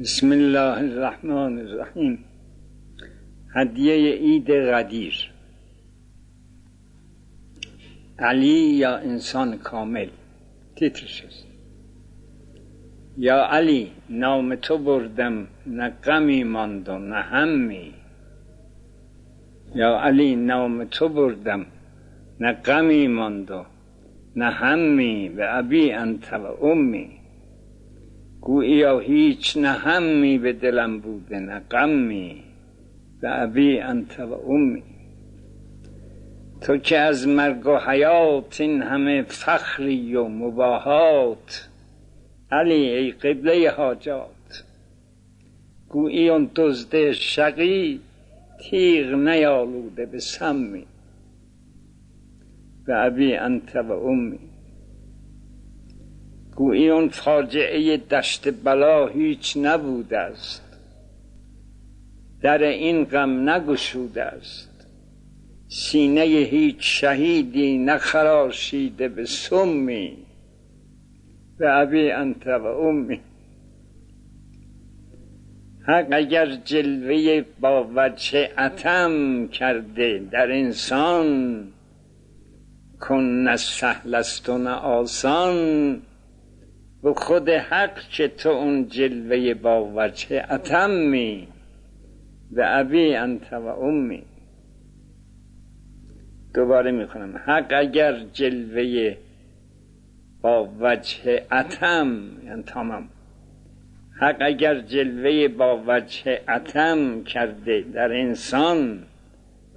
بسم الله الرحمن الرحیم هدیه عید غدیر علی یا انسان کامل تیترش است یا علی نام تو بردم نه غمی ماند و نه همی یا علی نام تو بردم نه غمی ماند و نه همی به ابی انت و امی گوییا هیچ نه همی به دلم بوده نه غمی. ابی انت و امی. تو که از مرگ و حیات این همه فخری و مباهات. علی ای قبله حاجات. گویی اون دزد شقی تیغ نیالوده به سمی. به ابی انت و امی. گویی اون فاجعه دشت بلا هیچ نبوده است. در این غم نگشوده است. سینه هیچ شهیدی نخراشیده به سمی. به ابی انت و امی. حق اگر جلوه با وجه عتم کرده در انسان کن نه سهل است و نه آسان. به خود حق که تو اون جلوه با وجه اتمی؟ به ابی انت و امی. دوباره می‌کنم حق اگر جلوه با وجه اتم؟ یعنی تمام. حق اگر جلوه با وجه اتم کرده در انسان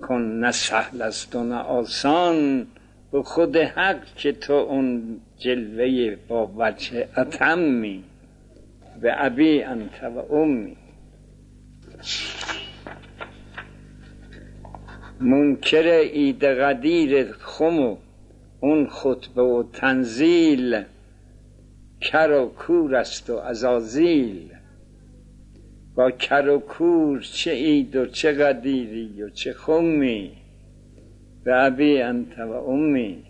کن نه سهل است و نه آسان به خود حق که تو اون جلوه با وجه اتمی به ابی انت و امی. منکر عید غدیر خم و اون خطبه و تنزیل کر و کور است و ازازیل با کر و کور چه عید و چه غدیری و چه خمی؟ به ابی انت و امی.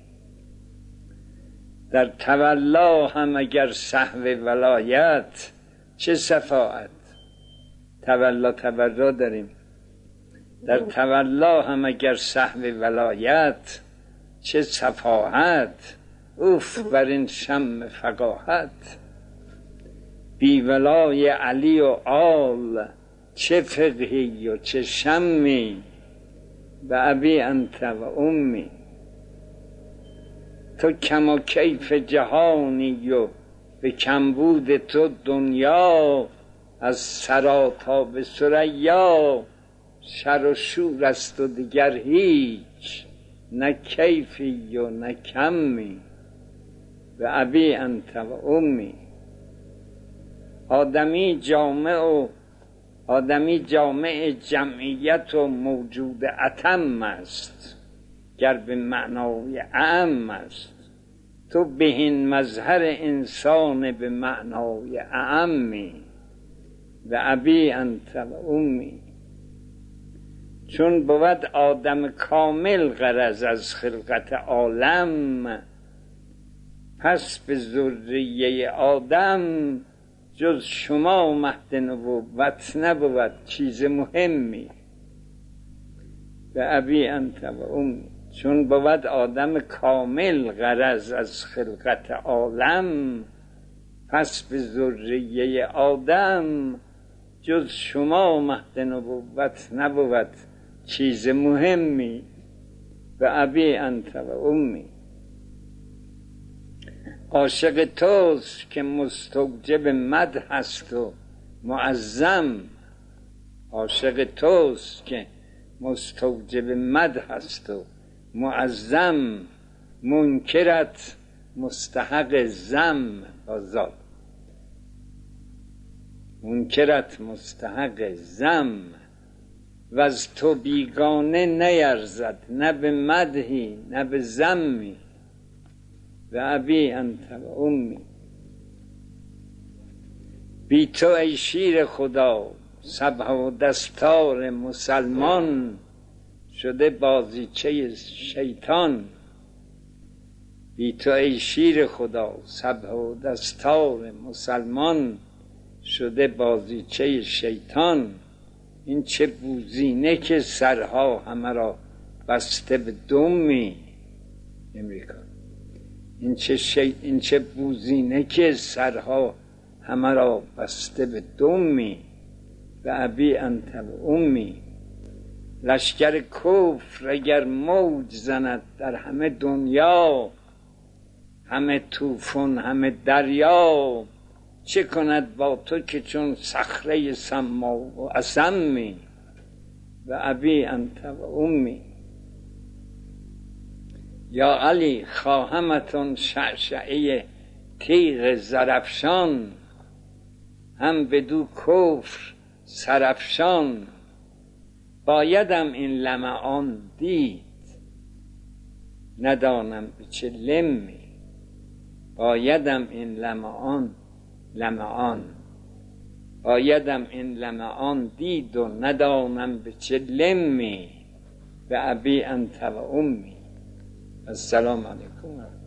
در تولا هم اگر صحو ولایت چه صفاعت تولا تبرا داریم. در تولا هم اگر صحو ولایت چه صفاحت اوف بر این شم فقاحت بی ولای علی و آل چه فقهی و چه شمی؟ به ابی انت و امی تو کم و کیف جهانی و به کمبود تو دنیا از سرا تا به سریا شر و شور است و دیگر هیچ نه کیفی و نه کمی. به ابی انت و امی آدمی جامع و آدمی جامع جمعیت و موجود اتم است. گر به معنای اعم است. تو بهین مظهر انسان به معنای اعمی و ابی انت و امی. چون بود آدم کامل غرض از خلقت عالم پس به ذریه آدم جز شما مهد نبوت نبود چیز مهمی. به ابی انت و امی چون بود آدم کامل غرض از خلقت عالم پس به ذریه آدم جز شما مهد نبوت نبود چیز مهمی. به ابی انت و امی. عاشق توست که مستوجب مد هست و معظم عاشق توست که مستوجب مد هست و معظم منکرت مستحق زم آزاد منکرت مستحق زم و از تو بیگانه نیرزد نه به مدهی نه به زمی و ابی انت و امی. بی تو ای شیر خدا سبح و دستار مسلمان شده بازیچه شیطان. بی تو ای شیر خدا سبح و دستار مسلمان شده بازیچه شیطان. این چه بوزینه که سرها همه را بسته به دمی امریکا. این چه, شی... این چه بوزینه که سرها همه را بسته به دمی و ابی انت و امی. لشکر کفر اگر موج زند در همه دنیا همه توفون همه دریا چه کند با تو که چون صخره سما و اسمی و ابی انت و امی؟ یا علی خواهمتون شعشعه تیغ زرفشان هم بدو کفر سرفشان. بایدم این لمعان دید ندانم به چه لمی. بایدم این لمعان لمعان. بایدم این لمعان دید و ندانم به چه لمی. به ابی انت و امی. Assalamu alaikum.